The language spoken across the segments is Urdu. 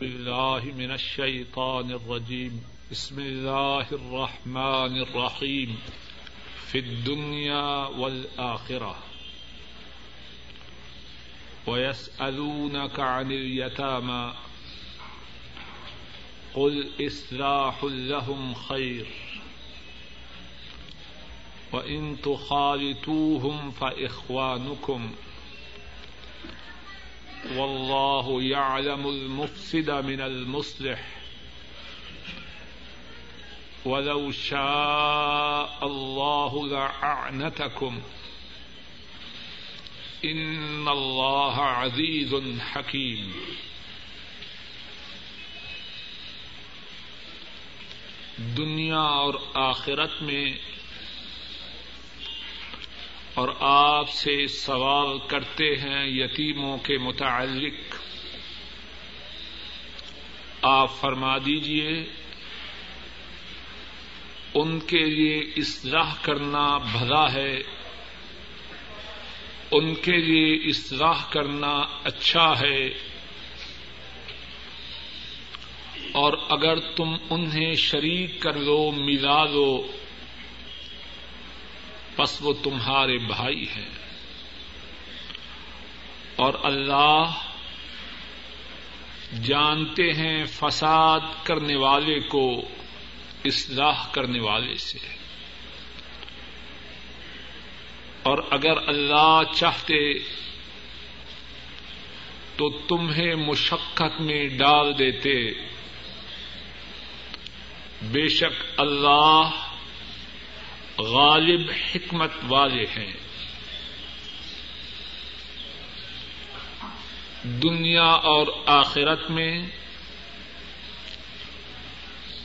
بالله من الشيطان الرجيم. بسم الله الرحمن الرحيم. في الدنيا والآخرة. ويسألونك عن اليتامى. قل إصلاح لهم خير. وإن تخالطوهم فإخوانكم. والله يعلم المفسد من المصلح ولو شاء الله لأعنتكم إن الله عزيز حكيم دنیا اور آخرت میں اور آپ سے سوال کرتے ہیں یتیموں کے متعلق۔ آپ فرما دیجیے ان کے لیے اصلاح کرنا بھلا ہے، ان کے لیے اصلاح کرنا اچھا ہے۔ اور اگر تم انہیں شریک کر لو، ملا لو بس وہ تمہارے بھائی ہیں۔ اور اللہ جانتے ہیں فساد کرنے والے کو، اصلاح کرنے والے سے۔ اور اگر اللہ چاہتے تو تمہیں مشقت میں ڈال دیتے۔ بے شک اللہ غالب حکمت والے ہیں۔ دنیا اور آخرت میں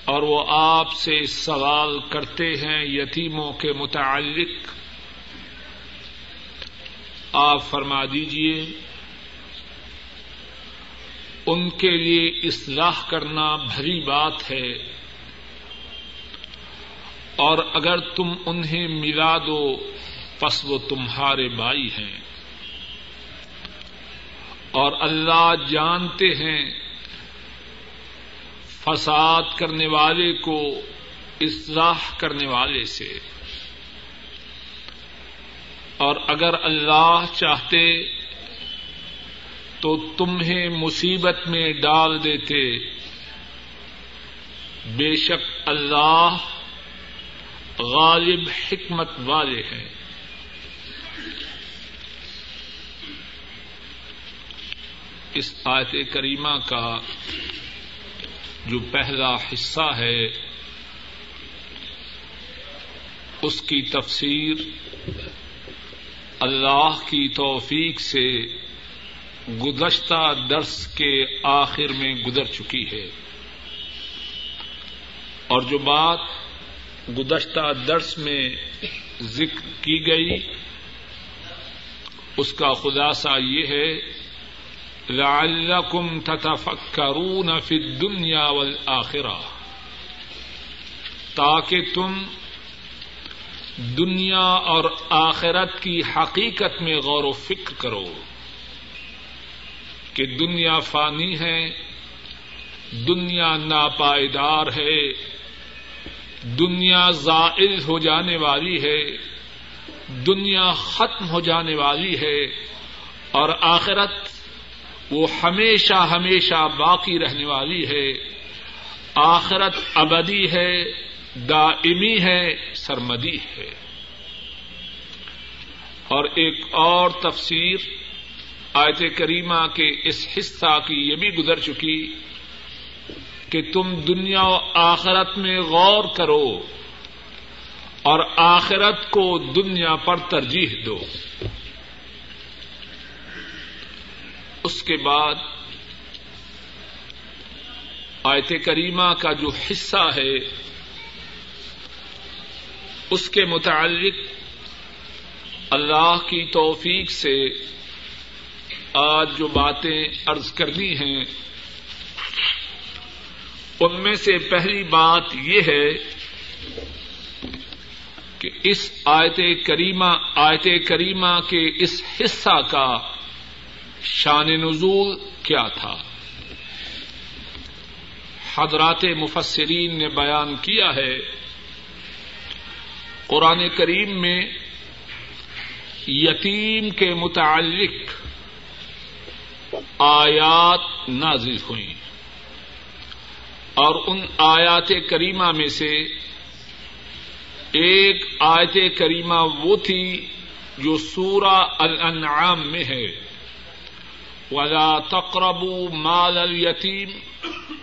اور وہ آپ سے سوال کرتے ہیں یتیموں کے متعلق۔ آپ فرما دیجیے ان کے لیے اصلاح کرنا بھری بات ہے۔ اور اگر تم انہیں ملا دو، پس وہ تمہارے بھائی ہیں۔ اور اللہ جانتے ہیں، فساد کرنے والے کو، اصلاح کرنے والے سے۔ اور اگر اللہ چاہتے، تو تمہیں مصیبت میں ڈال دیتے۔ بے شک اللہ غالب حکمت والے ہیں۔ اس آیت کریمہ کا جو پہلا حصہ ہے، اس کی تفسیر اللہ کی توفیق سے گزشتہ درس کے آخر میں گزر چکی ہے۔ اور جو بات گزشتہ درس میں ذکر کی گئی۔ اس کا خلاصہ یہ ہے، لعلکم تتفکرون فی الدنیا والآخرہ۔ تاکہ تم دنیا اور آخرت کی حقیقت میں غور و فکر کرو کہ دنیا فانی ہے، دنیا ناپائیدار ہے۔ دنیا زائل ہو جانے والی ہے، دنیا ختم ہو جانے والی ہے، اور آخرت وہ ہمیشہ ہمیشہ باقی رہنے والی ہے۔ آخرت ابدی ہے، دائمی ہے، سرمدی ہے۔ اور ایک اور تفسیر آیت کریمہ کے اس حصہ کی یہ بھی گزر چکی۔ کہ تم دنیا و آخرت میں غور کرو اور آخرت کو دنیا پر ترجیح دو۔ اس کے بعد آیت کریمہ کا جو حصہ ہے، اس کے متعلق اللہ کی توفیق سے آج جو باتیں ارض کرنی ہیں ان میں سے پہلی بات یہ ہے کہ اس آیت کریمہ آیت کریمہ کے اس حصہ کا شان نزول کیا تھا؟ حضرات مفسرین نے بیان کیا ہے، قرآن کریم میں یتیم کے متعلق آیات نازل ہوئی اور ان آیات کریمہ میں سے ایک آیت کریمہ وہ تھی جو سورہ الانعام میں ہے۔ ولا تقربوا مال اليتيم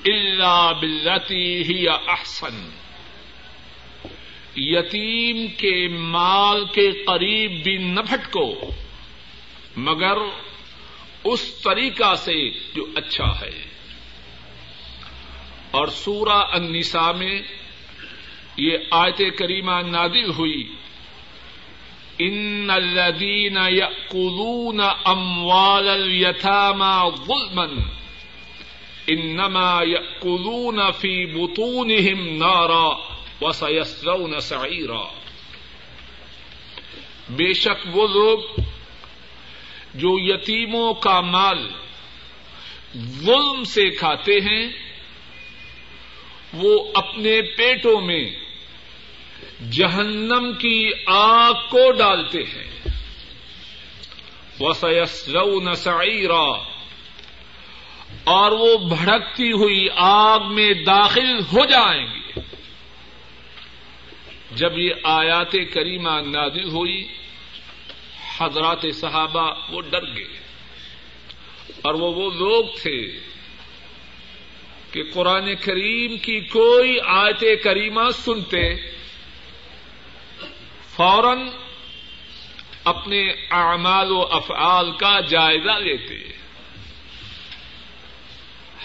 الا بالتي هي احسن یتیم کے مال کے قریب بھی نہ بھٹکو، مگر اس طریقہ سے جو اچھا ہے۔ اور سورہ النساء میں یہ آیت کریمہ نادل ہوئی۔ ان الذين ياكلون اموال اليتامى ظلما انما ياكلون في بطونهم نارا وسيصلون سعيرا بے شک وہ لوگ جو یتیموں کا مال ظلم سے کھاتے ہیں وہ اپنے پیٹوں میں جہنم کی آگ کو ڈالتے ہیں۔ وسیس رو نسعیرا اور وہ بھڑکتی ہوئی آگ میں داخل ہو جائیں گے۔ جب یہ آیات کریمہ نازل ہوئی، حضرات صحابہ وہ ڈر گئے اور وہ وہ لوگ تھے کہ قرآن کریم کی کوئی آیت کریمہ سنتے، فوراً اپنے اعمال و افعال کا جائزہ لیتے۔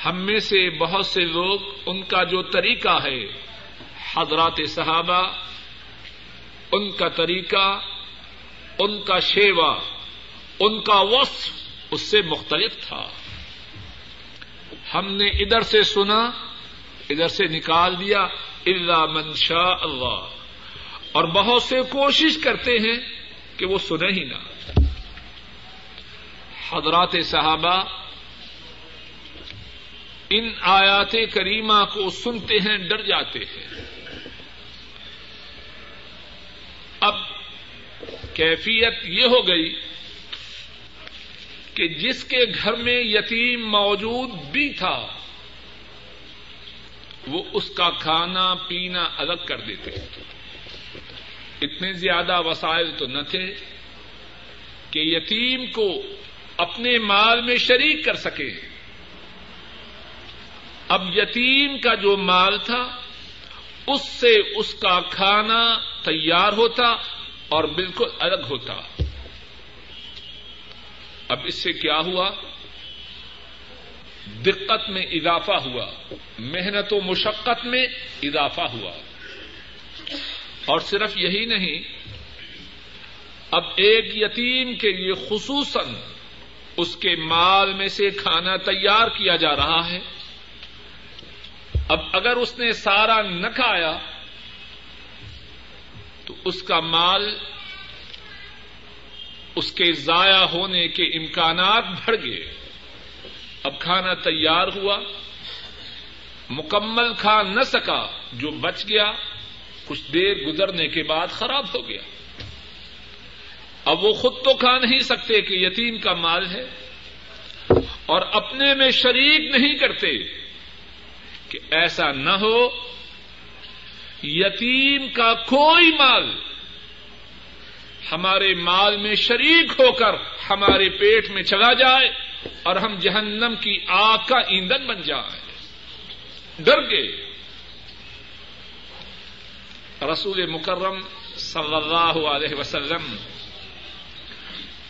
ہم میں سے بہت سے لوگ ان کا جو طریقہ ہے، حضرات صحابہ، ان کا طریقہ، ان کا شیوا ان کا وصف اس سے مختلف تھا۔ ہم نے ادھر سے سنا، ادھر سے نکال دیا اللہ منشا اللہ اور بہت سے کوشش کرتے ہیں کہ وہ سنے ہی نہ۔ حضرات صحابہ، ان آیات کریمہ کو سنتے ہیں، ڈر جاتے ہیں۔ اب کیفیت یہ ہو گئی کہ جس کے گھر میں یتیم موجود بھی تھا، وہ اس کا کھانا پینا الگ کر دیتے۔ اتنے زیادہ وسائل تو نہ تھے کہ یتیم کو اپنے مال میں شریک کر سکے۔ اب یتیم کا جو مال تھا، اس سے اس کا کھانا تیار ہوتا اور بالکل الگ ہوتا۔ اب اس سے کیا ہوا؟ دقت میں اضافہ ہوا، محنت و مشقت میں اضافہ ہوا۔ اور صرف یہی نہیں، اب ایک یتیم کے لیے خصوصاً اس کے مال میں سے کھانا تیار کیا جا رہا ہے۔ اب اگر اس نے سارا نہ کھایا، تو اس کا مال اس کے ضائع ہونے کے امکانات بڑھ گئے۔ اب کھانا تیار ہوا۔ مکمل کھا نہ سکا، جو بچ گیا، کچھ دیر گزرنے کے بعد خراب ہو گیا۔ اب وہ خود تو کھا نہیں سکتے کہ یتیم کا مال ہے۔ اور اپنے میں شریک نہیں کرتے کہ ایسا نہ ہو۔ یتیم کا کوئی مال ہمارے مال میں شریک ہو کر ہمارے پیٹ میں چلا جائے اور ہم جہنم کی آگ کا ایندھن بن جائے۔ ڈر گئے۔ رسول مکرم صلی اللہ علیہ وسلم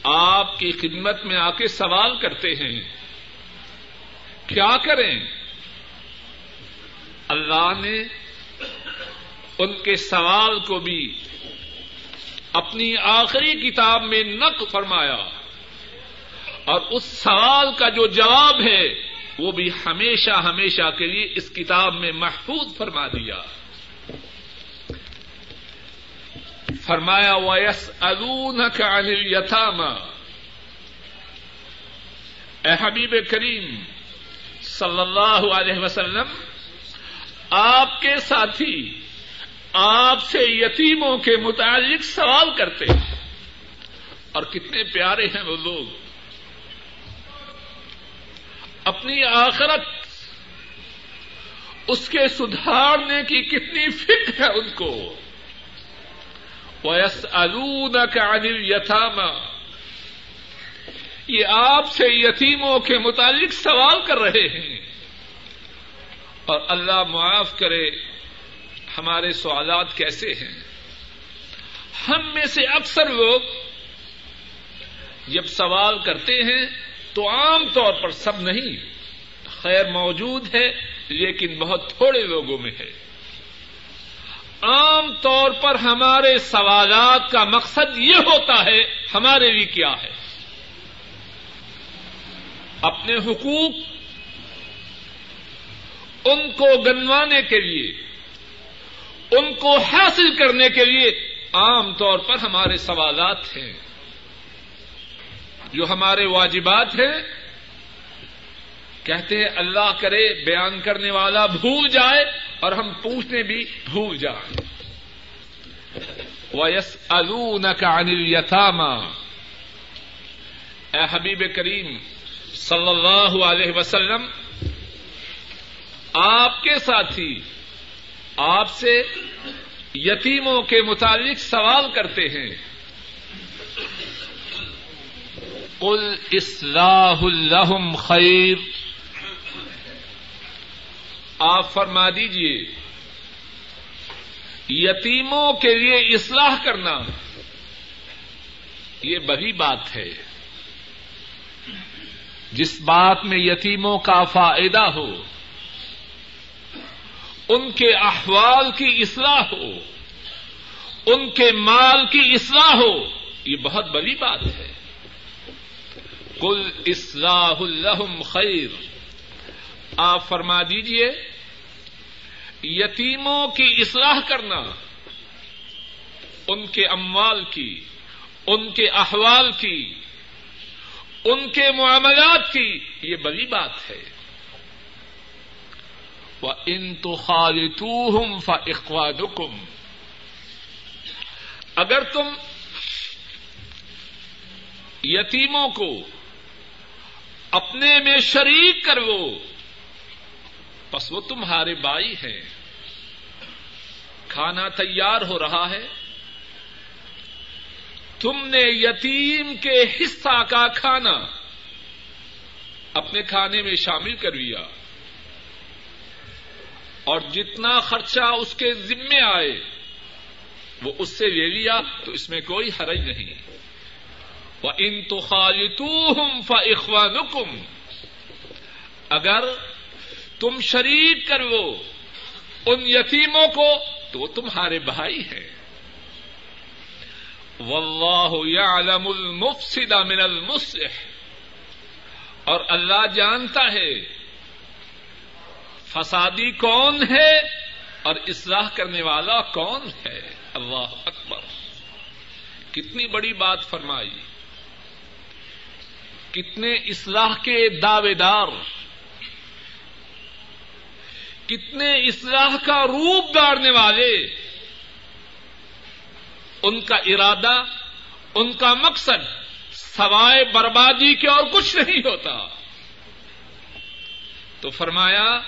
آپ کی خدمت میں آ کے سوال کرتے ہیں، کیا کریں؟ اللہ نے ان کے سوال کو بھی اپنی آخری کتاب میں نق فرمایا اور اس سوال کا جو جواب ہے وہ بھی ہمیشہ ہمیشہ کے لیے اس کتاب میں محفوظ فرما دیا۔ فرمایا ویس ادون کا انل اے حبیب کریم صلی اللہ علیہ وسلم، آپ کے ساتھی آپ سے یتیموں کے متعلق سوال کرتے ہیں۔ اور کتنے پیارے ہیں وہ لوگ۔ اپنی آخرت، اس کے سدھارنے کی کتنی فکر ہے ان کو۔ ویس الود کا انل یہ آپ سے یتیموں کے متعلق سوال کر رہے ہیں۔ اور اللہ معاف کرے۔ ہمارے سوالات کیسے ہیں؟ ہم میں سے اکثر لوگ جب سوال کرتے ہیں تو عام طور پر سب نہیں، خیر موجود ہے لیکن بہت تھوڑے لوگوں میں ہے۔ عام طور پر ہمارے سوالات کا مقصد یہ ہوتا ہے، ہمارے لیے کیا ہے؟ اپنے حقوق ان کو گنوانے کے لیے ان کو حاصل کرنے کے لیے عام طور پر ہمارے سوالات ہیں۔ جو ہمارے واجبات ہیں، کہتے ہیں، اللہ کرے، بیان کرنے والا بھول جائے اور ہم پوچھنے بھی بھول جائیں۔ ویس الون یتاما اے حبیب کریم صلی اللہ علیہ وسلم، آپ کے ساتھی آپ سے یتیموں کے متعلق سوال کرتے ہیں۔ قل اصلاح الحم خیر آپ فرما دیجیے یتیموں کے لیے اصلاح کرنا، یہ بڑی بات ہے۔ جس بات میں یتیموں کا فائدہ ہو ان کے احوال کی اصلاح ہو، ان کے مال کی اصلاح ہو، یہ بہت بڑی بات ہے۔ کل اصلاح الحم خیر آپ فرما دیجیے یتیموں کی اصلاح کرنا، ان کے اموال کی، ان کے احوال کی، ان کے معاملات کی، یہ بڑی بات ہے۔ ان تو خالتوہم فاخوانکم اگر تم یتیموں کو اپنے میں شریک کرو، بس وہ تمہارے بائی ہیں۔ کھانا تیار ہو رہا ہے۔ تم نے یتیم کے حصہ کا کھانا اپنے کھانے میں شامل کر لیا۔ اور جتنا خرچہ اس کے ذمے آئے، وہ اس سے لے لیا تو اس میں کوئی حرج نہیں۔ وہ ان تو خالتوہم فاخوانکم اگر تم شریک کرو ان یتیموں کو، تو وہ تمہارے بھائی ہیں۔ واللہ یعلم المفسد من المصلح۔ اور اللہ جانتا ہے فسادی کون ہے اور اصلاح کرنے والا کون ہے؟ اللہ اکبر۔ کتنی بڑی بات فرمائی۔ کتنے اصلاح کے دعوے دار۔ کتنے اصلاح کا روپ گاڑنے والے۔ ان کا ارادہ، ان کا مقصد سوائے بربادی کے اور کچھ نہیں ہوتا۔ تو فرمایا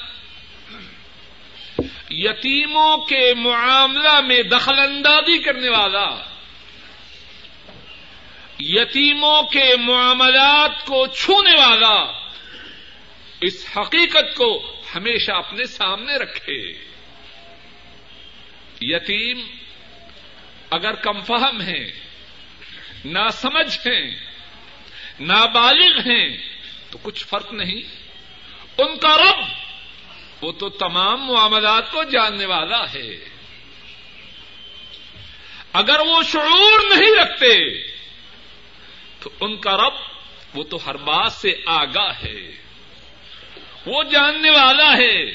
یتیموں کے معاملہ میں دخل اندازی کرنے والا، یتیموں کے معاملات کو چھونے والا، اس حقیقت کو ہمیشہ اپنے سامنے رکھے۔ یتیم اگر کم فہم ہیں، نہ سمجھ ہیں نابالغ ہیں، تو کچھ فرق نہیں۔ ان کا رب وہ تو تمام معاملات کو جاننے والا ہے۔ اگر وہ شعور نہیں رکھتے، تو ان کا رب وہ تو ہر بات سے آگاہ ہے۔ وہ جاننے والا ہے،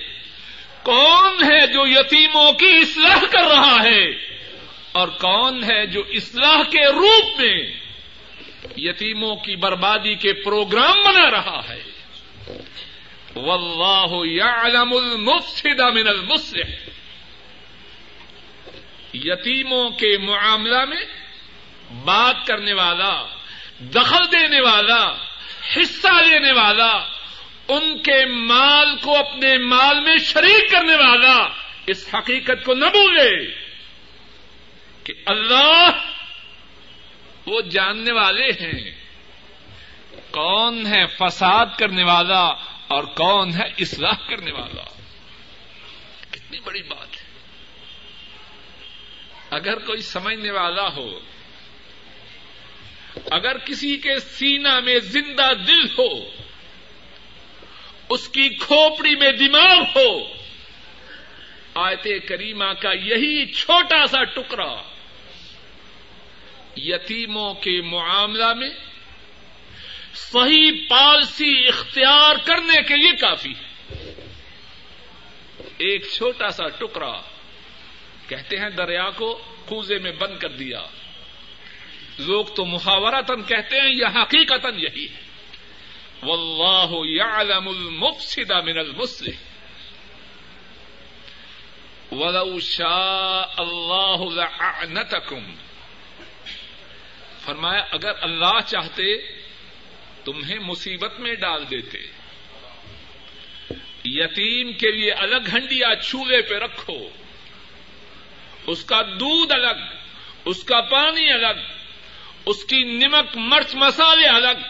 کون ہے جو یتیموں کی اصلاح کر رہا ہے اور کون ہے جو اصلاح کے روپ میں یتیموں کی بربادی کے پروگرام بنا رہا ہے۔ واللہ یعلم المفسد من المصلح. یتیموں کے معاملہ میں بات کرنے والا، دخل دینے والا، حصہ لینے والا، ان کے مال کو اپنے مال میں شریک کرنے والا اس حقیقت کو نہ بھولے کہ اللہ وہ جاننے والے ہیں، کون ہے فساد کرنے والا اور کون ہے اصلاح کرنے والا؟ کتنی بڑی بات ہے۔ اگر کوئی سمجھنے والا ہو، اگر کسی کے سینا میں زندہ دل ہو، اس کی کھوپڑی میں دماغ ہو، آیت کریمہ کا یہی چھوٹا سا ٹکڑا یتیموں کے معاملہ میں صحیح پالسی اختیار کرنے کے لیے کافی ہے۔ ایک چھوٹا سا ٹکڑا کہتے ہیں دریا کو کوزے میں بند کر دیا۔ لوگ تو محاورتن کہتے ہیں یہ حقیقت یہی ہے۔ واللہ یعلم المفسد من المسلم ولو شاء اللہ لعنتکم۔ فرمایا، اگر اللہ چاہتے تمہیں مصیبت میں ڈال دیتے۔ یتیم کے لیے الگ ہنڈیا چولہے پہ رکھو۔ اس کا دودھ الگ، اس کا پانی الگ، اس کی نمک، مرچ مسالے الگ،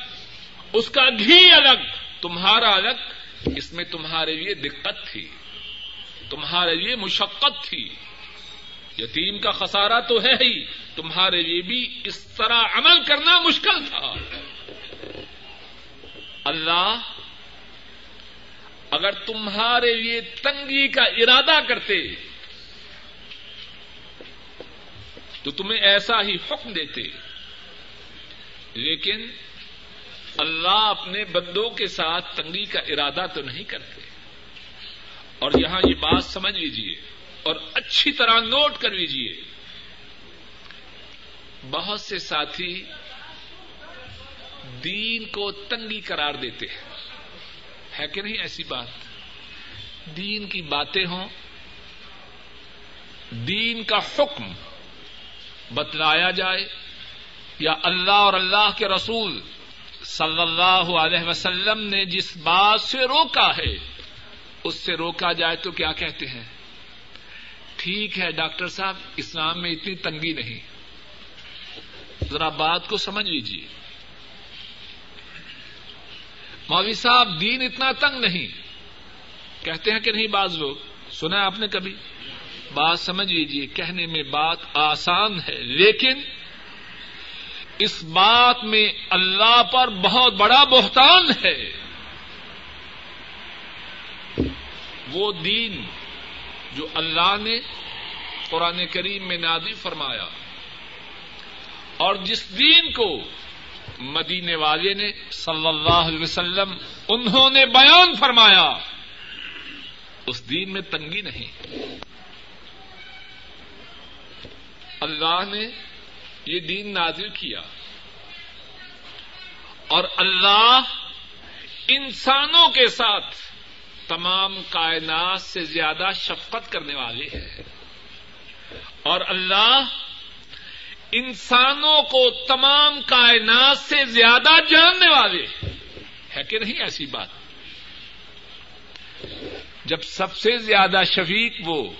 اس کا گھی الگ۔ تمہارا الگ، اس میں تمہارے لیے دقت تھی، تمہارے لیے مشقت تھی۔ یتیم کا خسارہ تو ہے ہی، تمہارے لیے بھی اس طرح عمل کرنا مشکل تھا۔ اللہ اگر تمہارے لیے تنگی کا ارادہ کرتے تو تمہیں ایسا ہی حکم دیتے لیکن اللہ اپنے بندوں کے ساتھ تنگی کا ارادہ تو نہیں کرتے اور یہاں یہ بات سمجھ لیجیے اور اچھی طرح نوٹ کر لیجیے بہت سے ساتھی دین کو تنگی قرار دیتے ہیں۔ ہے کہ نہیں ایسی بات؟ دین کی باتیں ہوں۔ دین کا حکم بتلایا جائے یا اللہ اور اللہ کے رسول صلی اللہ علیہ وسلم نے جس بات سے روکا ہے، اس سے روکا جائے تو کیا کہتے ہیں؟ ٹھیک ہے ڈاکٹر صاحب، اسلام میں اتنی تنگی نہیں۔ ذرا بات کو سمجھ لیجیے مولوی صاحب، دین اتنا تنگ نہیں۔ کہتے ہیں کہ نہیں بعض لوگ؟ سنا آپ نے کبھی؟ بات سمجھ لیجیے کہنے میں بات آسان ہے، لیکن اس بات میں اللہ پر بہت بڑا بہتان ہے۔ وہ دین جو اللہ نے قرآن کریم میں نادی فرمایا اور جس دین کو مدینے والے نے صلی اللہ علیہ وسلم انہوں نے بیان فرمایا، اس دین میں تنگی نہیں۔ اللہ نے یہ دین نازل کیا۔ اور اللہ انسانوں کے ساتھ تمام کائنات سے زیادہ شفقت کرنے والے ہیں۔ اور اللہ انسانوں کو تمام کائنات سے زیادہ جاننے والے ہے کہ نہیں ایسی بات؟ جب سب سے زیادہ شفیق وہ،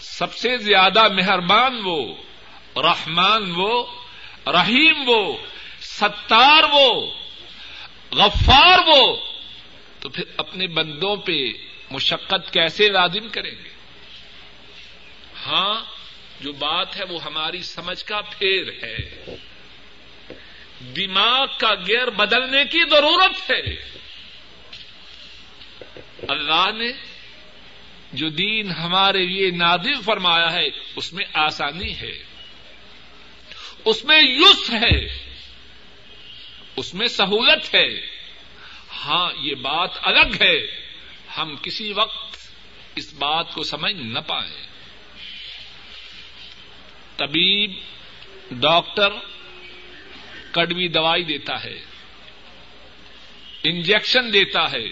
سب سے زیادہ مہربان وہ، رحمان وہ، رحیم وہ، ستار وہ، غفار وہ، تو پھر اپنے بندوں پہ مشقت کیسے لازم کریں گے؟ ہاں جو بات ہے وہ ہماری سمجھ کا پھیر ہے۔ دماغ کا گیئر بدلنے کی ضرورت ہے۔ اللہ نے جو دین ہمارے لیے نادر فرمایا ہے، اس میں آسانی ہے۔ اس میں یس ہے۔ اس میں سہولت ہے۔ ہاں یہ بات الگ ہے۔ ہم کسی وقت اس بات کو سمجھ نہ پائیں۔ طبیب، ڈاکٹر کڑوی دوائی دیتا ہے، انجیکشن دیتا ہے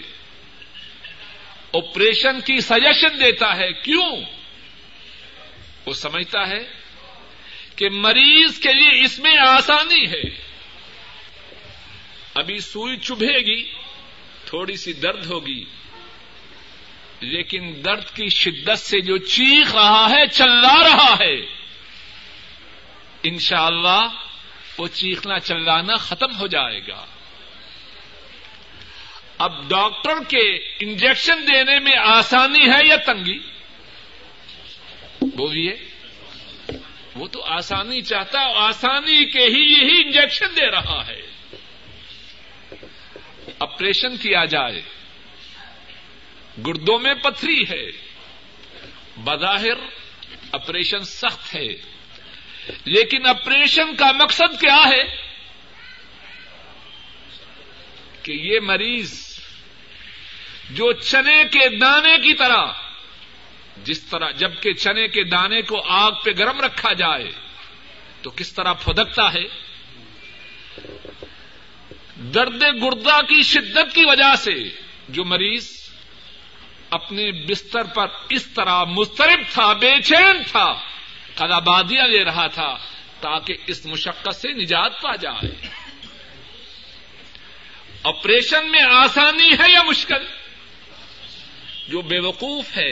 آپریشن کی سجیشن دیتا ہے۔ کیوں؟ وہ سمجھتا ہے کہ مریض کے لیے اس میں آسانی ہے۔ ابھی سوئی چبھے گی، تھوڑی سی درد ہوگی، لیکن درد کی شدت سے جو چیخ رہا ہے، چلا رہا ہے۔ انشاءاللہ اللہ وہ چیخنا چلانا ختم ہو جائے گا۔ اب ڈاکٹر کے انجیکشن دینے میں آسانی ہے یا تنگی؟ بولیے۔ وہ تو آسانی چاہتا ہے، آسانی کے ہی یہی انجیکشن دے رہا ہے۔ آپریشن کیا جائے۔ گردوں میں پتھری ہے۔ بظاہر آپریشن سخت ہے۔ لیکن آپریشن کا مقصد کیا ہے کہ یہ مریض جو چنے کے دانے کی طرح، جس طرح، جبکہ چنے کے دانے کو آگ پہ گرم رکھا جائے، تو کس طرح پھدکتا ہے؟ درد گردا کی شدت کی وجہ سے جو مریض اپنے بستر پر اس طرح مسترب تھا، بے چین تھا کلابادیاں لے رہا تھا تاکہ اس مشقت سے نجات پا جائے۔ آپریشن میں آسانی ہے یا مشکل؟ جو بے وقوف ہے،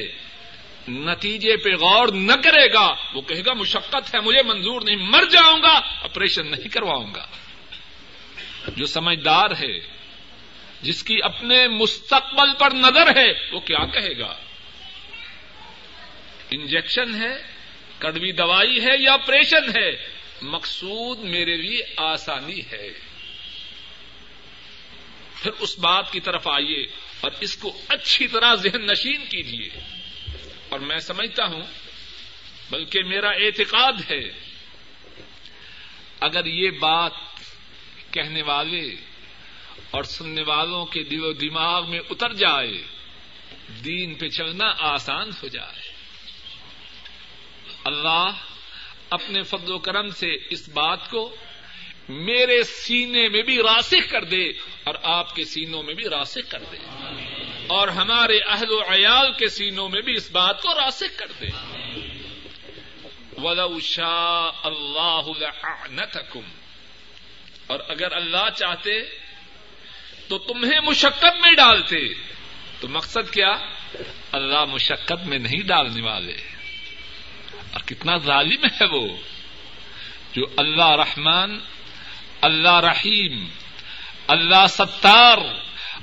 نتیجے پہ غور نہ کرے گا، وہ کہے گا مشقت ہے، مجھے منظور نہیں، مر جاؤں گا آپریشن نہیں کرواؤں گا۔ جو سمجھدار ہے، جس کی اپنے مستقبل پر نظر ہے، وہ کیا کہے گا؟ انجیکشن ہے کڑوی دوائی ہے یا آپریشن ہے، مقصود میرے لیے آسانی ہے۔ پھر اس بات کی طرف آئیے اور اس کو اچھی طرح ذہن نشین کیجیے۔ اور میں سمجھتا ہوں، بلکہ میرا اعتقاد ہے، اگر یہ بات کہنے والے اور سننے والوں کے دل و دماغ میں اتر جائے، دین پہ چلنا آسان ہو جائے۔ اللہ اپنے فضل و کرم سے اس بات کو میرے سینے میں بھی راسخ کر دے اور آپ کے سینوں میں بھی راسخ کر دے اور ہمارے اہل و عیال کے سینوں میں بھی اس بات کو راسک کر دے۔ ولو شاء اللہ لعنتکم اور اگر اللہ چاہتے تو تمہیں مشقت میں ڈالتے۔ تو مقصد کیا؟ اللہ مشقت میں نہیں ڈالنے والے۔ اور کتنا ظالم ہے وہ جو اللہ رحمان، اللہ رحیم، اللہ ستار،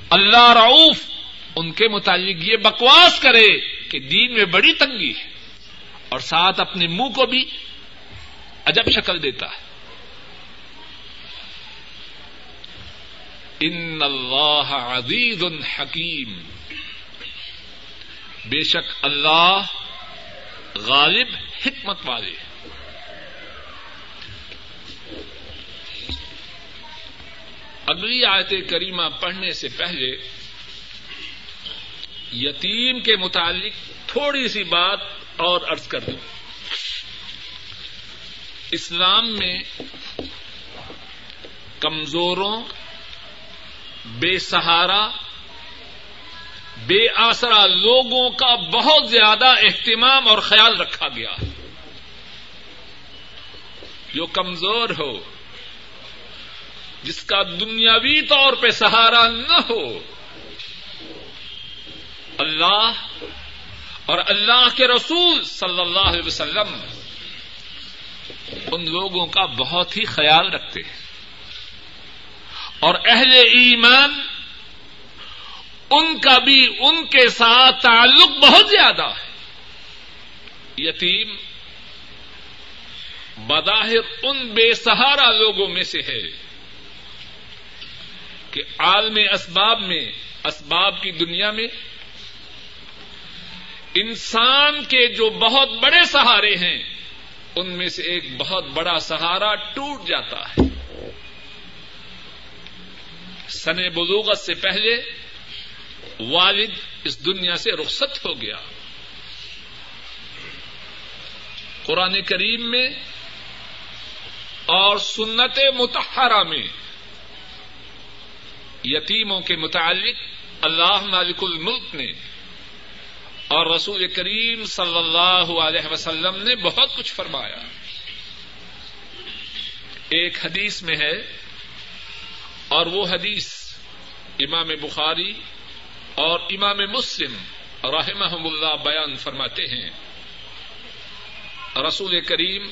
اللہ رعوف، ان کے متعلق یہ بکواس کرے کہ دین میں بڑی تنگی ہے اور ساتھ اپنے منہ کو بھی عجب شکل دیتا ہے۔ ان اللہ عزیز حکیم۔ بے شک اللہ غالب ہے۔ حکمت والے اگلی آیت کریمہ پڑھنے سے پہلے یتیم کے متعلق تھوڑی سی بات اور ارض کر دوں۔ اسلام میں کمزوروں، بے سہارا بے آسرا لوگوں کا بہت زیادہ اہتمام اور خیال رکھا گیا۔ جو کمزور ہو، جس کا دنیاوی طور پہ سہارا نہ ہو، اللہ اور اللہ کے رسول صلی اللہ علیہ وسلم ان لوگوں کا بہت ہی خیال رکھتے ہیں۔ اور اہل ایمان ان کا بھی ان کے ساتھ تعلق بہت زیادہ ہے۔ یتیم بظاہر ان بے سہارا لوگوں میں سے ہے کہ عالم اسباب میں، اسباب کی دنیا میں انسان کے جو بہت بڑے سہارے ہیں، ان میں سے ایک بہت بڑا سہارا ٹوٹ جاتا ہے۔ سن بلوغت سے پہلے والد اس دنیا سے رخصت ہو گیا۔ قرآن کریم میں اور سنت متحرہ میں یتیموں کے متعلق اللہ مالک الملک نے اور رسول کریم صلی اللہ علیہ وسلم نے بہت کچھ فرمایا۔ ایک حدیث میں ہے اور وہ حدیث امام بخاری اور امام مسلم رحمہ اللہ بیان فرماتے ہیں۔ رسول کریم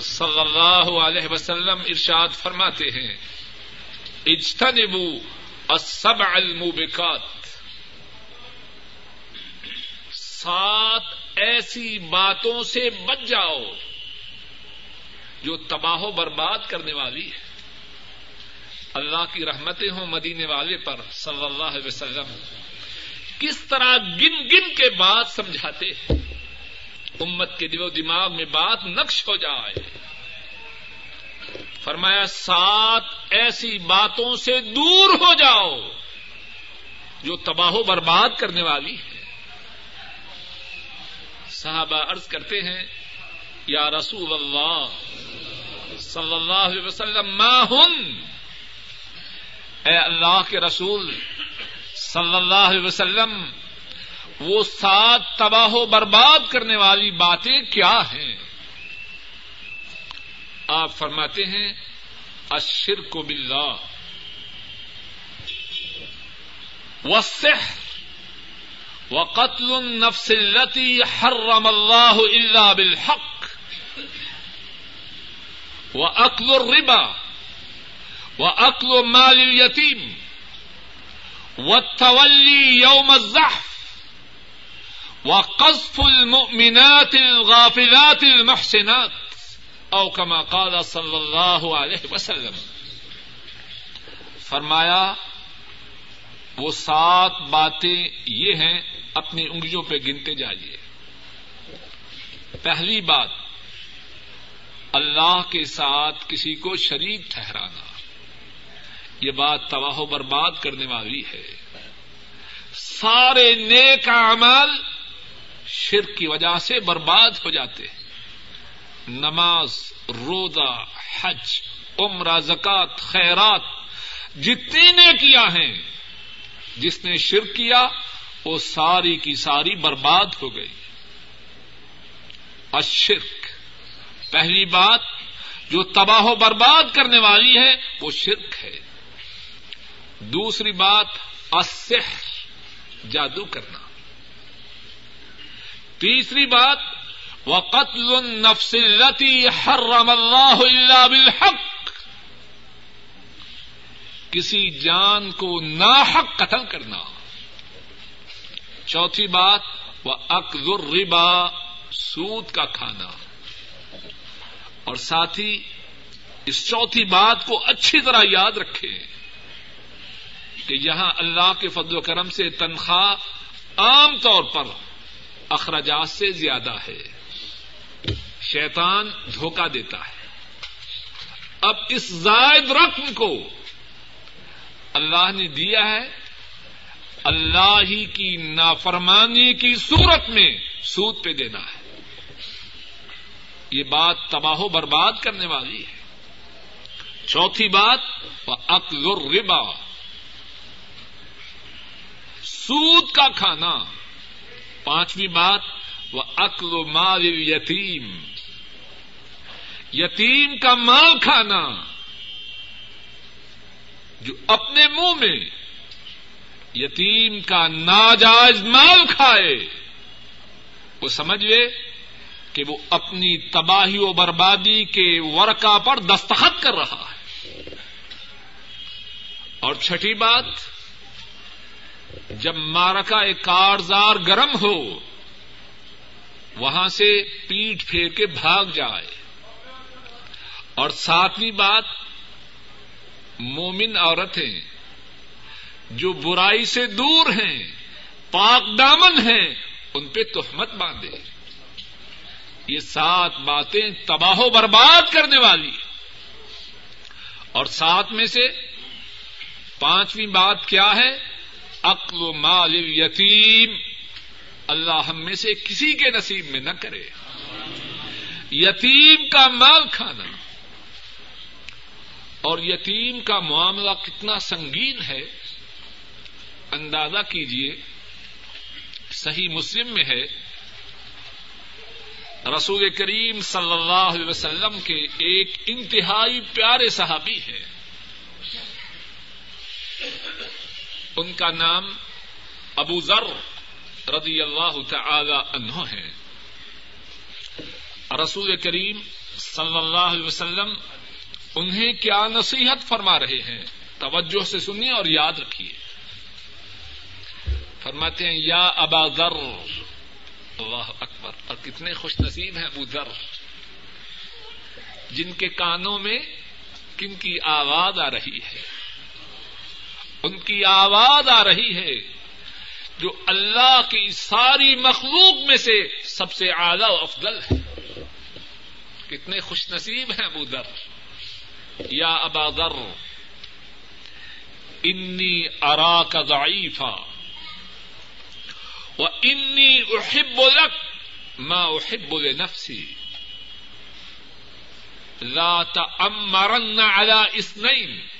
صلی اللہ علیہ وسلم ارشاد فرماتے ہیں۔ اجتنبو السبع الموبقات۔ سات ایسی باتوں سے بچ جاؤ جو تباہ و برباد کرنے والی ہے اللہ کی رحمتیں ہوں مدینے والے پر صلی اللہ علیہ وسلم۔ کس طرح گن گن کے بات سمجھاتے ہیں۔ امت کے دل و دماغ میں بات نقش ہو جائے۔ فرمایا سات ایسی باتوں سے دور ہو جاؤ جو تباہ و برباد کرنے والی ہے صحابہ عرض کرتے ہیں، یا رسول اللہ صلی اللہ علیہ وسلم، ما ہن؟ اے اللہ کے رسول صلی اللہ علیہ وسلم، وہ سات تباہ و برباد کرنے والی باتیں کیا ہیں؟ آپ فرماتے ہیں اشرک باللہ۔ والسحر، وقتل النفس التي حرم الله الا بالحق واكل الربا واكل مال یتیم اليتيم والتولي يوم الزحف وقذف المؤمنات الغافلات المحسنات او كما قال صلی اللہ علیہ وسلم فرمایا، وہ سات باتیں یہ ہیں، اپنی انگلیوں پہ گنتے جائیے۔ پہلی بات، اللہ کے ساتھ کسی کو شریک ٹھہرانا۔ یہ بات تباہ و برباد کرنے والی ہے۔ سارے نیک اعمال شرک کی وجہ سے برباد ہو جاتے ہیں۔ نماز، روزہ، حج، عمرہ زکات خیرات جتنے نے کیا ہیں، جس نے شرک کیا، وہ ساری کی ساری برباد ہو گئی۔ اشرک پہلی بات جو تباہ و برباد کرنے والی ہے، وہ شرک ہے۔ دوسری بات، السحر، جادو کرنا۔ تیسری بات وہ قتل التی حرم اللہ اللہ بالحق۔ کسی جان کو ناحق قتل کرنا۔ چوتھی بات وہ الربا، سود کا کھانا۔ اور ساتھ ہی اس چوتھی بات کو اچھی طرح یاد رکھے کہ یہاں اللہ کے فضل و کرم سے تنخواہ عام طور پر اخراجات سے زیادہ ہے۔ شیطان دھوکہ دیتا ہے۔ اب اس زائد رقم کو اللہ نے دیا ہے۔ اللہ ہی کی نافرمانی کی صورت میں سود پہ دینا ہے۔ یہ بات تباہ و برباد کرنے والی ہے۔ چوتھی بات وہ اکل ربا۔ سود کا کھانا۔ پانچویں بات وہ اکل مال یتیم یتیم کا مال کھانا، جو اپنے منہ میں یتیم کا ناجائز مال کھائے۔ وہ سمجھے کہ وہ اپنی تباہی و بربادی کے ورکا پر دستخط کر رہا ہے۔ اور چھٹی بات جب مارکا ایک کارزار گرم ہو، وہاں سے پیٹ پھیر کے بھاگ جائے۔ اور ساتویں بات، مومن عورتیں جو برائی سے دور ہیں، پاک دامن ہیں، ان پہ تہمت باندھے۔ یہ سات باتیں تباہ و برباد کرنے والی۔ اور سات میں سے پانچویں بات کیا ہے؟ عقل و مال یتیم اللہ ہم میں سے کسی کے نصیب میں نہ کرے۔ یتیم کا مال کھانا، اور یتیم کا معاملہ کتنا سنگین ہے، اندازہ کیجیے صحیح مسلم میں ہے، رسول کریم صلی اللہ علیہ وسلم کے ایک انتہائی پیارے صحابی ہیں۔ ان کا نام ابو ذر رضی اللہ تعالی عنہ ہے۔ رسول کریم صلی اللہ علیہ وسلم انہیں کیا نصیحت فرما رہے ہیں؟ توجہ سے سنیے اور یاد رکھیے۔ فرماتے ہیں، یا ابا ذر۔ اللہ اکبر، اور کتنے خوش نصیب ہیں ابو ذر۔ جن کے کانوں میں کن کی آواز آ رہی ہے؟ ان کی آواز آ رہی ہے جو اللہ کی ساری مخلوق میں سے سب سے اعلی و افضل ہے۔ کتنے خوش نصیب ہیں ابو ذر۔ یا ابا ذر، انی ارا کا ضعیفہ و انی احب لک ما احب لنفسی۔ لا تأمرن على اثنين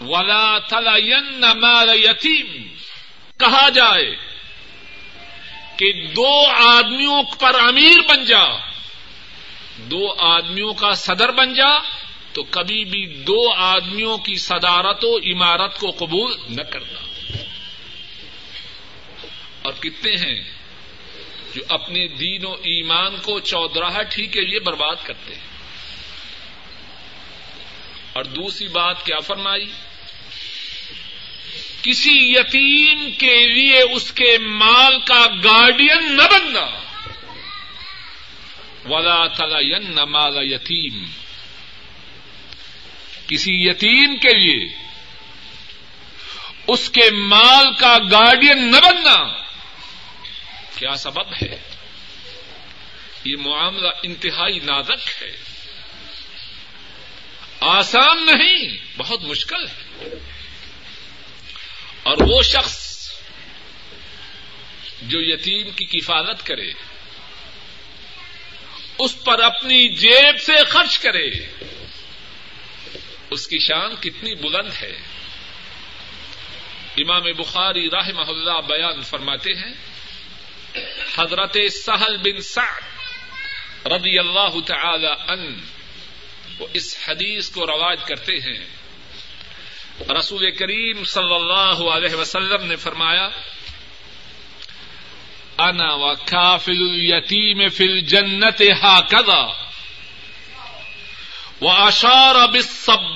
ولا تلين مال یتیم کہا جائے کہ دو آدمیوں پر امیر بن جا، دو آدمیوں کا صدر بن جا، تو کبھی بھی دو آدمیوں کی صدارت و عمارت کو قبول نہ کرنا۔ اور کتنے ہیں جو اپنے دین و ایمان کو چودراہٹ ہی کے لیے برباد کرتے ہیں۔ اور دوسری بات کیا فرمائی؟ کسی یتیم کے لیے اس کے مال کا گارڈین نہ بننا۔ ولا تلین مال یتیم کسی یتیم کے لیے اس کے مال کا گارڈین نہ بننا۔ کیا سبب ہے؟ یہ معاملہ انتہائی نازک ہے۔ آسان نہیں، بہت مشکل ہے۔ اور وہ شخص جو یتیم کی کفالت کرے، اس پر اپنی جیب سے خرچ کرے، اس کی شان کتنی بلند ہے۔ امام بخاری راہ محلہ بیان فرماتے ہیں، حضرت سہل بن سعد رضی اللہ تعالی ان وہ اس حدیث کو رواج کرتے ہیں۔ رسول کریم صلی اللہ علیہ وسلم نے فرمایا، انا و کافل یتیم فل جنت ہا کدا و اشار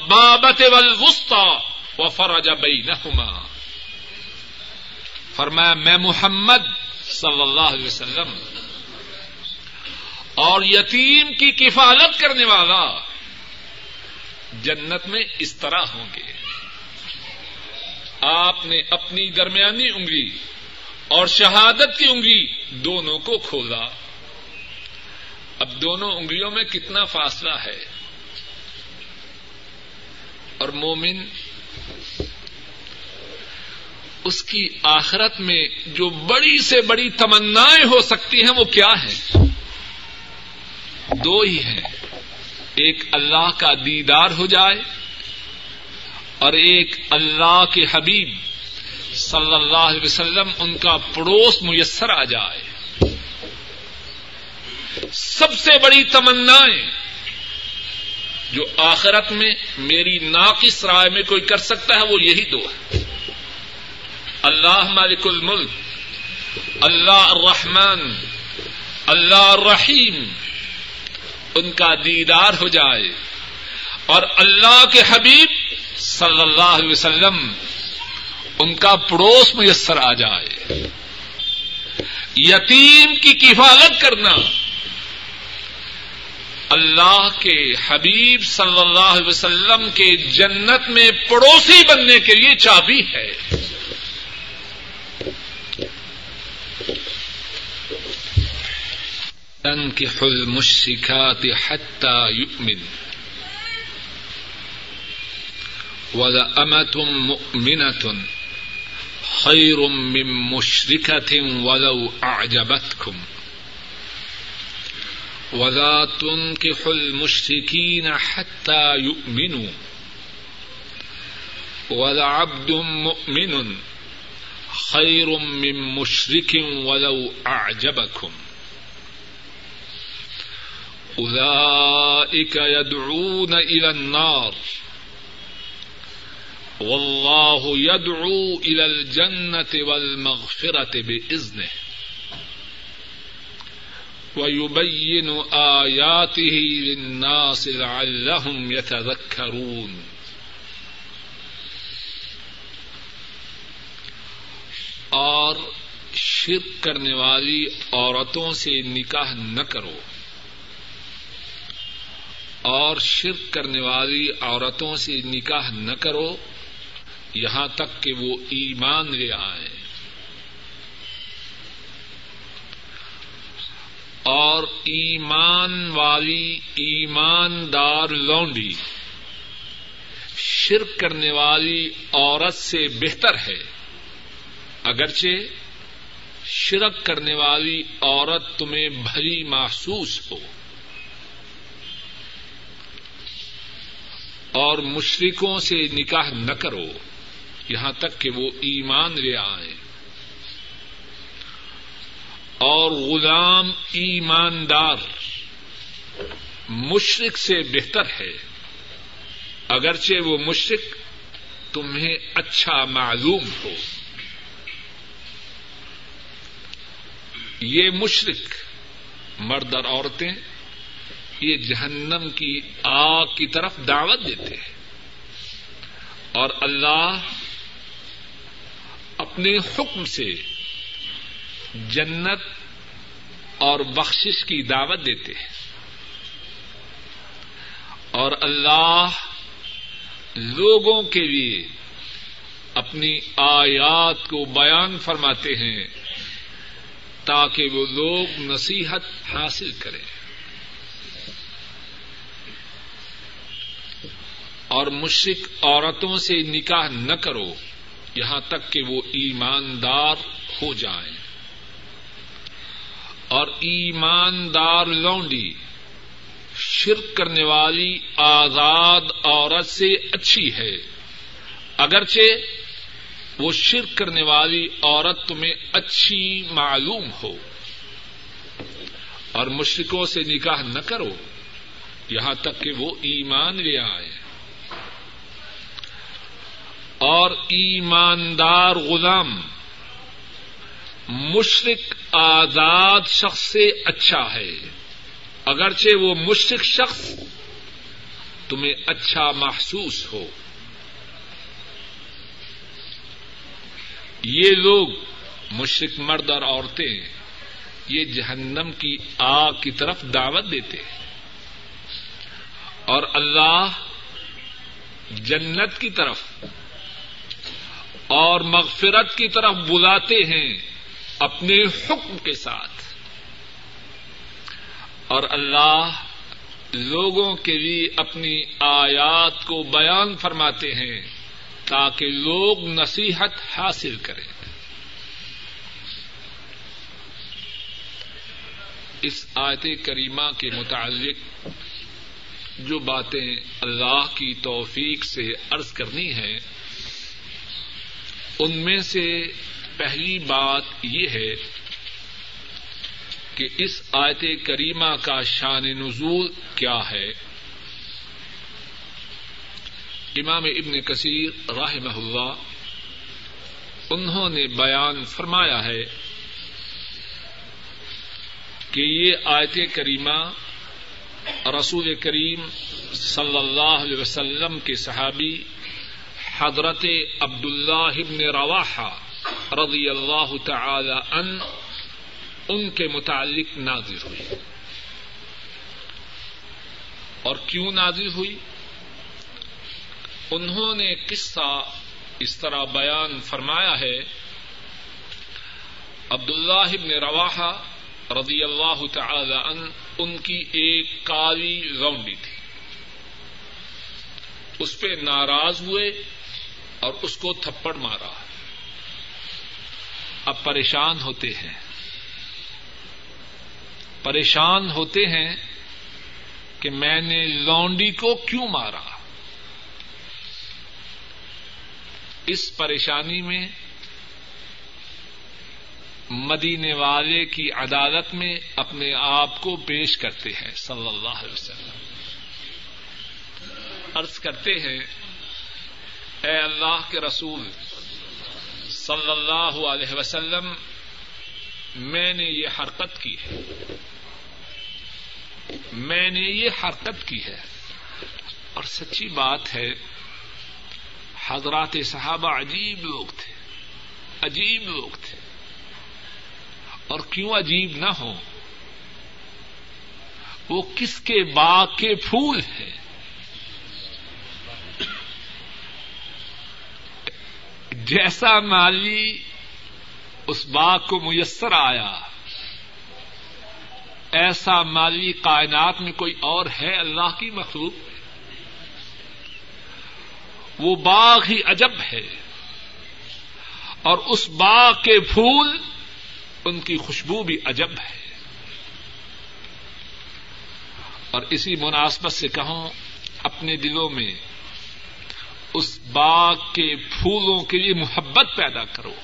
بابت ولغستا و فرج بینہما. فرمایا، میں محمد صلی اللہ علیہ وسلم اور یتیم کی کفالت کرنے والا جنت میں اس طرح ہوں گے۔ آپ نے اپنی درمیانی انگلی اور شہادت کی انگلی دونوں کو کھولا۔ اب دونوں انگلیوں میں کتنا فاصلہ ہے؟ اور مومن اس کی آخرت میں جو بڑی سے بڑی تمنا ہو سکتی ہیں وہ کیا ہے دو ہی ہیں۔ ایک اللہ کا دیدار ہو جائے اور ایک اللہ کے حبیب صلی اللہ علیہ وسلم ان کا پڑوس میسر آ جائے۔ سب سے بڑی تمنا جو آخرت میں میری ناقص رائے میں کوئی کر سکتا ہے وہ یہی دو ہے اللہ مالک الملک، اللہ الرحمن، اللہ الرحیم۔ ان کا دیدار ہو جائے۔ اور اللہ کے حبیب صلی اللہ علیہ وسلم ان کا پڑوس میسر آ جائے۔ یتیم کی کفالت کرنا۔ اللہ کے حبیب صلی اللہ علیہ وسلم کے جنت میں پڑوسی بننے کے لیے چابی ہے۔ تنكح المشركات حتى يؤمن. ولأمة مؤمنة خير من مشركة ولو أعجبتكم. ولا تنكح المشركين حتى يؤمنوا. ولعبد مؤمن خیر من مشرک ولو اعجبکم اولئک يدعون الى النار. واللہ يدعو الى الجنة والمغفرة بإذنه. ويبين آياته للناس لعلهم يتذكرون. اور شرک کرنے والی عورتوں سے نکاح نہ کرو۔ اور شرک کرنے والی عورتوں سے نکاح نہ کرو، یہاں تک کہ وہ ایمان لے آئے اور ایمان والی ایماندار لونڈی، شرک کرنے والی عورت سے بہتر ہے۔ اگرچہ شرک کرنے والی عورت تمہیں بھری محسوس ہو۔ اور مشرکوں سے نکاح نہ کرو۔ یہاں تک کہ وہ ایمان لے آئے اور غلام ایماندار مشرق سے بہتر ہے۔ اگرچہ وہ مشرق تمہیں اچھا معلوم ہو۔ یہ مشرق مرد اور عورتیں یہ جہنم کی آگ کی طرف دعوت دیتے ہیں۔ اور اللہ اپنے حکم سے جنت اور بخشش کی دعوت دیتے ہیں۔ اور اللہ لوگوں کے لیے اپنی آیات کو بیان فرماتے ہیں تاکہ وہ لوگ نصیحت حاصل کریں۔ اور مشرق عورتوں سے نکاح نہ کرو، یہاں تک کہ وہ ایماندار ہو جائیں۔ اور ایماندار لونڈی، شرک کرنے والی آزاد عورت سے اچھی ہے۔ اگرچہ وہ شرک کرنے والی عورت تمہیں اچھی معلوم ہو۔ اور مشرقوں سے نکاح نہ کرو، یہاں تک کہ وہ ایمان لے آئے۔ اور ایماندار غلام، مشرق آزاد شخص سے اچھا ہے۔ اگرچہ وہ مشرق شخص تمہیں اچھا محسوس ہو۔ یہ لوگ مشرق مرد اور عورتیں یہ جہنم کی آگ کی طرف دعوت دیتے ہیں۔ اور اللہ جنت کی طرف اور مغفرت کی طرف بلاتے ہیں اپنے حکم کے ساتھ۔ اور اللہ لوگوں کے لیے اپنی آیات کو بیان فرماتے ہیں تاکہ لوگ نصیحت حاصل کریں۔ اس آیت کریمہ کے متعلق جو باتیں اللہ کی توفیق سے عرض کرنی ہے ان میں سے پہلی بات یہ ہے کہ اس آیت کریمہ کا شان نزول کیا ہے؟ امام ابن کثیر راہ اللہ انہوں نے بیان فرمایا ہے کہ یہ آیت کریمہ رسول کریم صلی اللہ علیہ وسلم کے صحابی حضرت عبد اللہ ابن رواحہ رضی اللہ تعالی ان ان کے متعلق نازر ہوئی۔ اور کیوں نازر ہوئی؟ انہوں نے قصہ اس طرح بیان فرمایا ہے۔ عبد اللہ ابن رواحہ رضی اللہ تعالی ان ان کی ایک کالی رونڈی تھی۔ اس پہ ناراض ہوئے۔ اور اس کو تھپڑ مارا۔ اب پریشان ہوتے ہیں۔ پریشان ہوتے ہیں کہ میں نے لونڈی کو کیوں مارا؟ اس پریشانی میں مدینے والے کی عدالت میں اپنے آپ کو پیش کرتے ہیں، صلی اللہ علیہ وسلم۔ عرض کرتے ہیں اے اللہ کے رسول صلی اللہ علیہ وسلم، میں نے یہ حرکت کی ہے۔ میں نے یہ حرکت کی ہے۔ اور سچی بات ہے، حضرات صحابہ عجیب لوگ تھے۔ عجیب لوگ تھے۔ اور کیوں عجیب نہ ہو وہ کس کے باغ کے پھول ہیں؟ جیسا مالی اس باغ کو میسر آیا، ایسا مالی کائنات میں کوئی اور ہے اللہ کی مخلوق؟ وہ باغ ہی عجب ہے اور اس باغ کے پھول ان کی خوشبو بھی عجب ہے۔ اور اسی مناسبت سے کہوں، اپنے دلوں میں اس باغ کے پھولوں کے لیے محبت پیدا کرو۔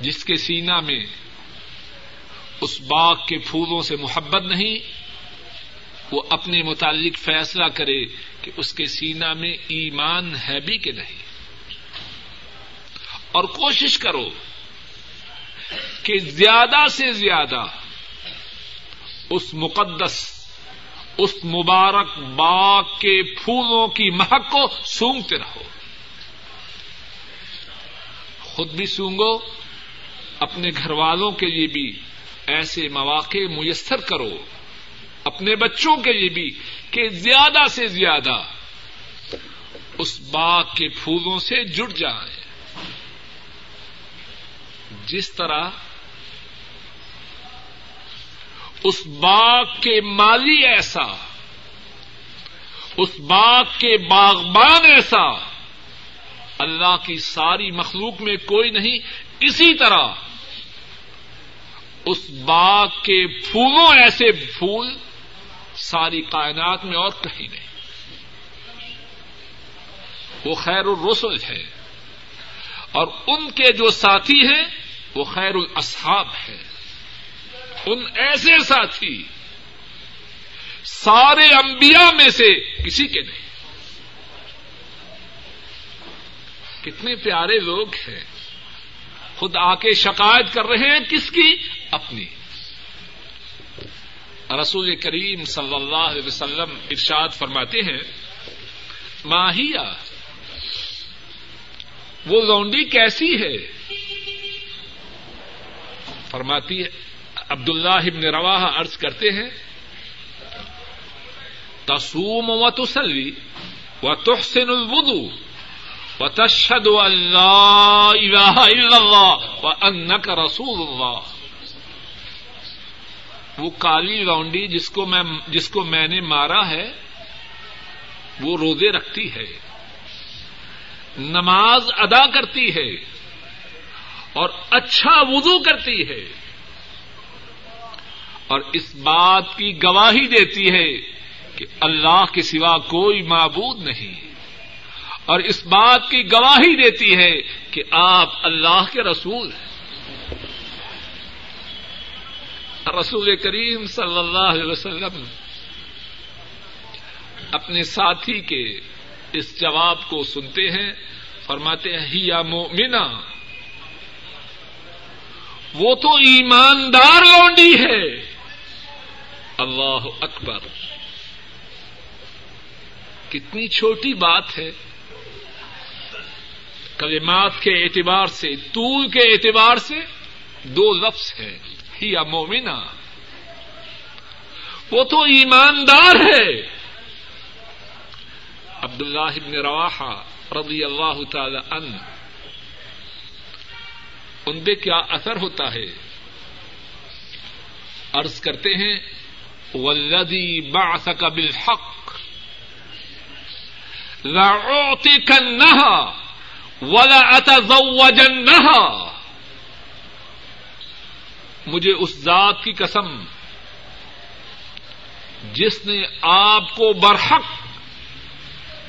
جس کے سینا میں اس باغ کے پھولوں سے محبت نہیں، وہ اپنے متعلق فیصلہ کرے کہ اس کے سینا میں ایمان ہے بھی کہ نہیں۔ اور کوشش کرو کہ زیادہ سے زیادہ اس مقدس اس مبارک باغ کے پھولوں کی مہک کو سونگتے رہو۔ خود بھی سونگو، اپنے گھر والوں کے لیے بھی ایسے مواقع میسر کرو۔ اپنے بچوں کے لیے بھی کہ زیادہ سے زیادہ اس باغ کے پھولوں سے جڑ جائیں۔ جس طرح اس باغ کے مالی ایسا، اس باغ کے باغبان ایسا، اللہ کی ساری مخلوق میں کوئی نہیں، اسی طرح اس باغ کے پھولوں ایسے پھول ساری کائنات میں اور کہیں نہیں۔ وہ خیر الرسل ہے اور ان کے جو ساتھی ہیں وہ خیر الاصحاب ہے۔ ان ایسے ساتھی سارے انبیاء میں سے کسی کے نہیں۔ کتنے پیارے لوگ ہیں۔ خود آ کے شکایت کر رہے ہیں کس کی؟ اپنی۔ رسول کریم صلی اللہ علیہ وسلم ارشاد فرماتے ہیں ماہیا وہ لونڈی کیسی ہے؟ فرماتی ہے عبد اللہ ابن روا ارض کرتے ہیں، تصوم و تسلی و تحسن الودو و تشد اللہ و انک رسول اللہ وہ کالی لونڈی جس کو میں جس کو میں نے مارا ہے، وہ روزے رکھتی ہے، نماز ادا کرتی ہے اور اچھا وضو کرتی ہے۔ اور اس بات کی گواہی دیتی ہے کہ اللہ کے سوا کوئی معبود نہیں اور اس بات کی گواہی دیتی ہے کہ آپ اللہ کے رسول ہیں۔ رسول کریم صلی اللہ علیہ وسلم اپنے ساتھی کے اس جواب کو سنتے ہیں، فرماتے ہیں، ہی یا مومنا وہ تو ایماندار لونڈی ہے۔ اللہ اکبر۔ کتنی چھوٹی بات ہے۔ کلمات کے اعتبار سے، طول کے اعتبار سے دو لفظ ہے ہی مومنا وہ تو ایماندار ہے۔ عبد اللہ ابن رواحہ رضی اللہ تعالی ان ان پہ کیا اثر ہوتا ہے؟ عرض کرتے ہیں ولدی بعثك بالحق. لأعطيكنها ولأتزوجنها مجھے اس ذات کی قسم جس نے آپ کو برحق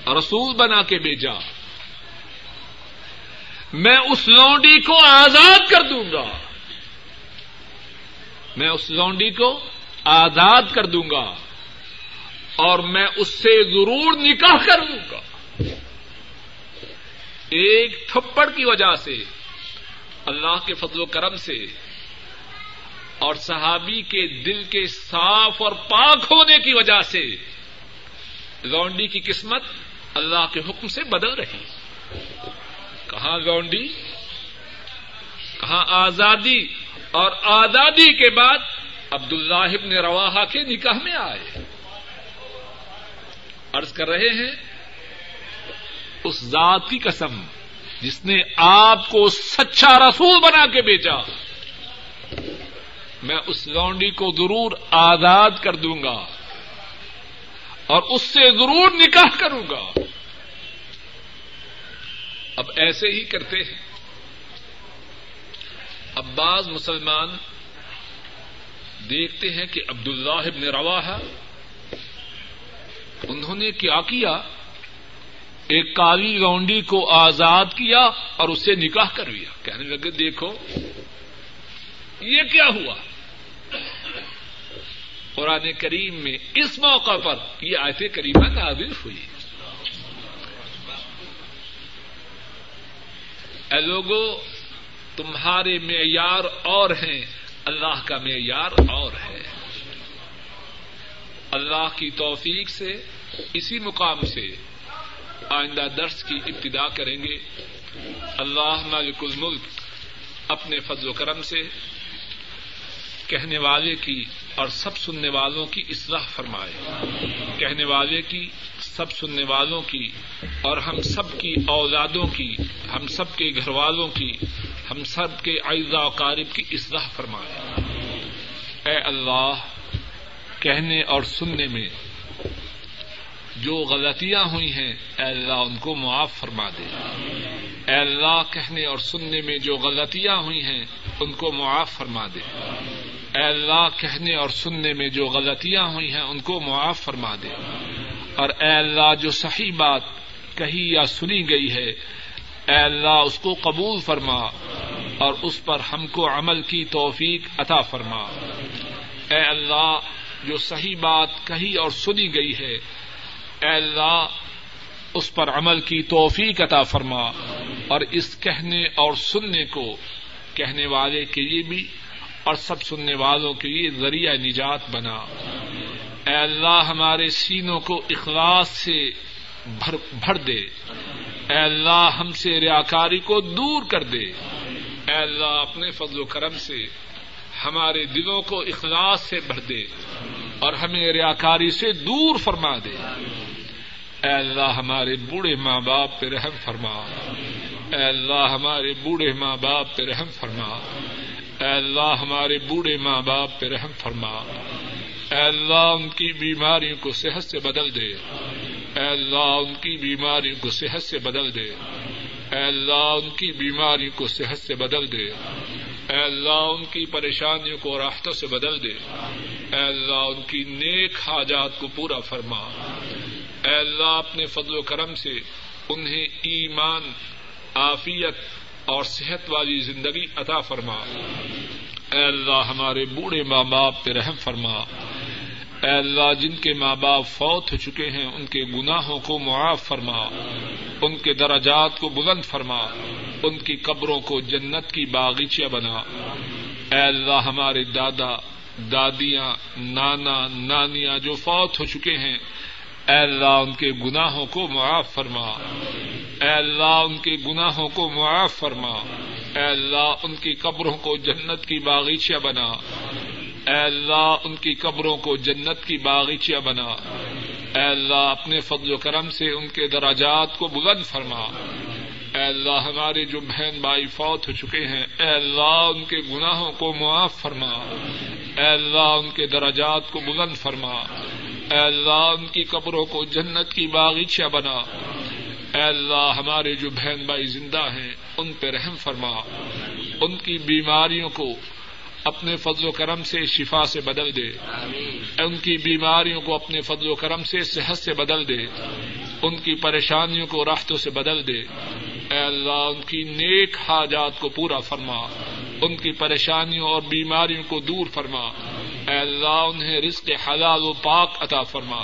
رسول بنا کے بھیجا، میں اس لونڈی کو آزاد کر دوں گا۔ میں اس لونڈی کو آزاد کر دوں گا اور میں اس سے ضرور نکاح کر لوں گا۔ ایک تھپڑ کی وجہ سے، اللہ کے فضل و کرم سے اور صحابی کے دل کے صاف اور پاک ہونے کی وجہ سے لونڈی کی قسمت اللہ کے حکم سے بدل رہی۔ کہاں لونڈی کہاں آزادی اور آزادی کے بعد عبد اللہ ابن روا کے نکاح میں آئے۔ عرض کر رہے ہیں، اس ذات کی قسم، جس نے آپ کو سچا رسول بنا کے بیچا میں اس لونڈی کو ضرور آزاد کر دوں گا اور اس سے ضرور نکاح کروں گا۔ اب ایسے ہی کرتے ہیں۔ اب بعض مسلمان دیکھتے ہیں کہ عبد اللہ ابن روا انہوں نے کیا کیا؟ ایک کالی لونڈی کو آزاد کیا اور اسے نکاح کر لیا۔ کہنے لگے، دیکھو، یہ کیا ہوا؟ قرآن کریم میں اس موقع پر یہ آیت کریمہ نازل ہوئی۔ اے لوگوں تمہارے معیار اور ہیں۔ اللہ کا معیار اور ہے۔ اللہ کی توفیق سے اسی مقام سے آئندہ درس کی ابتدا کریں گے۔ اللہ مالک الملک اپنے فضل و کرم سے کہنے والے کی اور سب سننے والوں کی اصلاح فرمائے۔ کہنے والے کی، سب سننے والوں کی اور ہم سب کی، اولادوں کی، ہم سب کے گھر والوں کی ہم سب کے و قارب کی اصلاح فرمائے۔ اے اللہ، کہنے اور سننے میں جو غلطیاں ہوئی ہیں، اے اللہ ان کو معاف فرما دے۔ اے اللہ، کہنے اور سننے میں جو غلطیاں ہوئی ہیں، ان کو معاف فرما دے۔ اے اللہ، کہنے اور سننے میں جو غلطیاں ہوئی ہیں، ان کو معاف فرما دے۔ اور اے اللہ، جو صحیح بات کہی یا سنی گئی ہے اے اللہ، اس کو قبول فرما اور اس پر ہم کو عمل کی توفیق عطا فرما۔ اے اللہ، جو صحیح بات کہی اور سنی گئی ہے، اے اللہ، اس پر عمل کی توفیق عطا فرما۔ اور اس کہنے اور سننے کو، کہنے والے کے لیے بھی، اور سب سننے والوں کے لیے ذریعہ نجات بنا۔ اے اللہ، ہمارے سینوں کو اخلاص سے بھر بھر دے۔ اے اللہ ہم سے ریاکاری کو دور کر دے۔ اے اللہ اپنے فضل و کرم سے ہمارے دلوں کو اخلاص سے بھر دے اور ہمیں ریاکاری سے دور فرما دے۔ اے اللہ ہمارے بوڑھے ماں باپ پہ رحم فرما۔ اے اللہ ہمارے بوڑھے ماں باپ پہ رحم فرما۔ اے اللہ ہمارے بوڑھے ماں باپ پہ رحم فرما۔ اے اللہ ان کی بیماریوں کو صحت سے بدل دے۔ اے اللہ ان کی بیماریوں کو صحت سے بدل دے۔ اے اللہ ان کی بیماریوں کو صحت سے بدل دے۔ اے اللہ ان کی پریشانیوں کو راحتوں سے بدل دے۔ اے اللہ ان کی نیک حاجات کو پورا فرما۔ اے اللہ اپنے فضل و کرم سے انہیں ایمان، عافیت اور صحت والی زندگی عطا فرما۔ اے اللہ ہمارے بوڑھے ماں باپ پہ رحم فرما۔ اے اللہ جن کے ماں باپ فوت ہو چکے ہیں، ان کے گناہوں کو معاف فرما، ان کے درجات کو بلند فرما، ان کی قبروں کو جنت کی باغیچیاں بنا۔ اے اللہ، ہمارے دادا، دادیاں، نانا، نانیاں جو فوت ہو چکے ہیں، اے اللہ، ان کے گناہوں کو معاف فرما۔ اے اللہ، ان کے گناہوں کو معاف فرما۔ اے اللہ، ان کی قبروں کو جنت کی باغیچیاں بنا۔ اے اللہ، ان کی قبروں کو جنت کی باغیچیاں بنا۔ اے اللہ، اپنے فضل و کرم سے ان کے دراجات کو بلند فرما۔ اے اللہ، ہمارے جو بہن بھائی فوت ہو چکے ہیں، اے اللہ، ان کے گناہوں کو معاف فرما۔ اے اللہ، ان کے دراجات کو بلند فرما۔ اے اللہ، ان کی قبروں کو جنت کی باغیچہ بنا۔ اے اللہ، ہمارے جو بہن بھائی زندہ ہیں، ان پہ رحم فرما۔ ان کی بیماریوں کو اپنے فضل و کرم سے شفا سے بدل دے۔ ان کی بیماریوں کو اپنے فضل و کرم سے، صحت سے بدل دے۔ ان کی پریشانیوں کو راحتوں سے بدل دے۔ اے اللہ، ان کی نیک حاجات کو پورا فرما۔ ان کی پریشانیوں اور بیماریوں کو دور فرما۔ اے اللہ، انہیں رزق حلال و پاک عطا فرما۔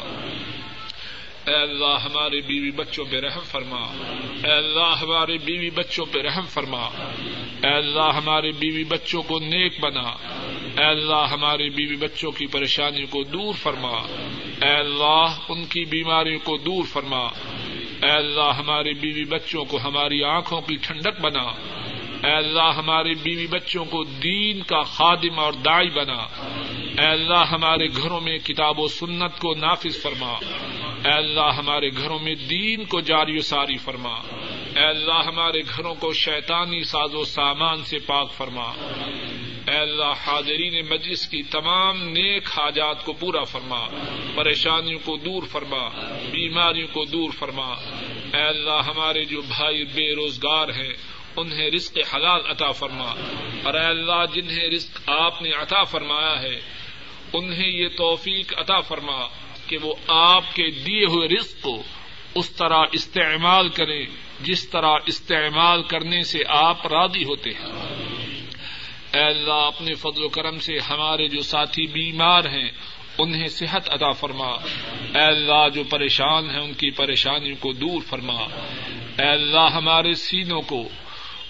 اے اللہ ہمارے بیوی بچوں پہ رحم فرما۔ اے اللہ، ہمارے بیوی بچوں پہ رحم فرما۔ اے اللہ ہمارے بیوی بچوں کو نیک بنا۔ اے اللہ ہمارے بیوی بچوں کی پریشانیوں کو دور فرما۔ اے اللہ ان کی بیماریوں کو دور فرما۔ اے اللہ ہمارے بیوی بچوں کو ہماری آنکھوں کی ٹھنڈک بنا۔ اے اللہ ہمارے بیوی بچوں کو دین کا خادم اور دائی بنا۔ اے اللہ ہمارے گھروں میں کتاب و سنت کو نافذ فرما۔ اے اللہ ہمارے گھروں میں دین کو جاری و ساری فرما۔ اے اللہ ہمارے گھروں کو شیطانی ساز و سامان سے پاک فرما۔ اے اللہ حاضرین مجلس کی تمام نیک حاجات کو پورا فرما۔ پریشانیوں کو دور فرما۔ بیماریوں کو دور فرما۔ اے اللہ ہمارے جو بھائی بے روزگار ہیں انہیں رزق حلال عطا فرما۔ اور اے اللہ، جنہیں رزق آپ نے عطا فرمایا ہے، انہیں یہ توفیق عطا فرما کہ وہ آپ کے دیے ہوئے رزق کو اس طرح استعمال کریں جس طرح استعمال کرنے سے آپ راضی ہوتے ہیں۔ اے اللہ، اپنے فضل و کرم سے ہمارے جو ساتھی بیمار ہیں، انہیں صحت ادا فرما۔ اے اللہ، جو پریشان ہیں، ان کی پریشانیوں کو دور فرما۔ اے اللہ، ہمارے سینوں کو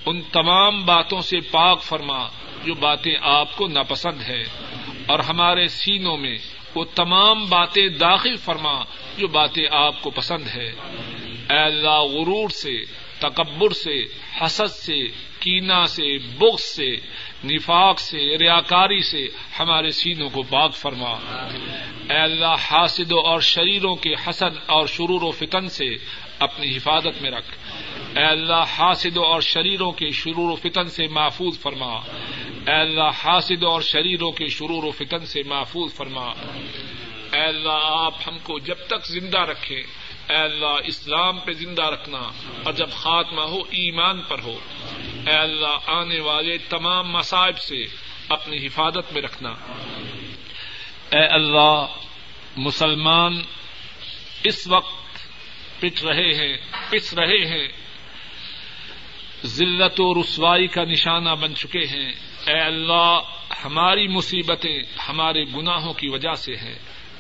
ان تمام باتوں سے پاک فرما جو باتیں آپ کو ناپسند ہے اور ہمارے سینوں میں وہ تمام باتیں داخل فرما جو باتیں آپ کو پسند ہے اے اللہ، غرور سے، تکبر سے، حسد سے کینا سے، بغض سے، نفاق سے، ریاکاری سے ہمارے سینوں کو پاک فرما۔ اے اللہ، حاسدوں اور شریروں کے حسد اور شرور و فتن سے اپنی حفاظت میں رکھ۔ اے اللہ حاسدوں اور شریروں کے شرور و فتن سے محفوظ فرما۔ اے اللہ حاسدوں اور شریروں کے شرور و فتن سے محفوظ فرما۔ اے اللہ آپ ہم کو جب تک زندہ رکھے اے اللہ اسلام پہ زندہ رکھنا اور جب خاتمہ ہو ایمان پر ہو۔ اے اللہ آنے والے تمام مصائب سے اپنی حفاظت میں رکھنا۔ اے اللہ مسلمان اس وقت پٹ رہے ہیں، پس رہے ہیں۔ ذلت و رسوائی کا نشانہ بن چکے ہیں۔ اے اللہ، ہماری مصیبتیں ہمارے گناہوں کی وجہ سے ہیں۔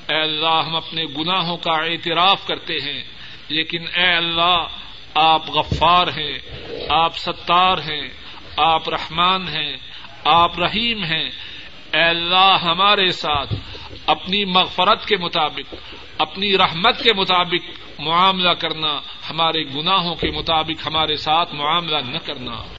اے اللہ، ہم اپنے گناہوں کا اعتراف کرتے ہیں۔ لیکن اے اللہ، آپ غفار ہیں، آپ ستار ہیں، آپ رحمان ہیں، آپ رحیم ہیں۔ اے اللہ، ہمارے ساتھ اپنی مغفرت کے مطابق، اپنی رحمت کے مطابق معاملہ کرنا، ہمارے گناہوں کے مطابق ہمارے ساتھ معاملہ نہ کرنا۔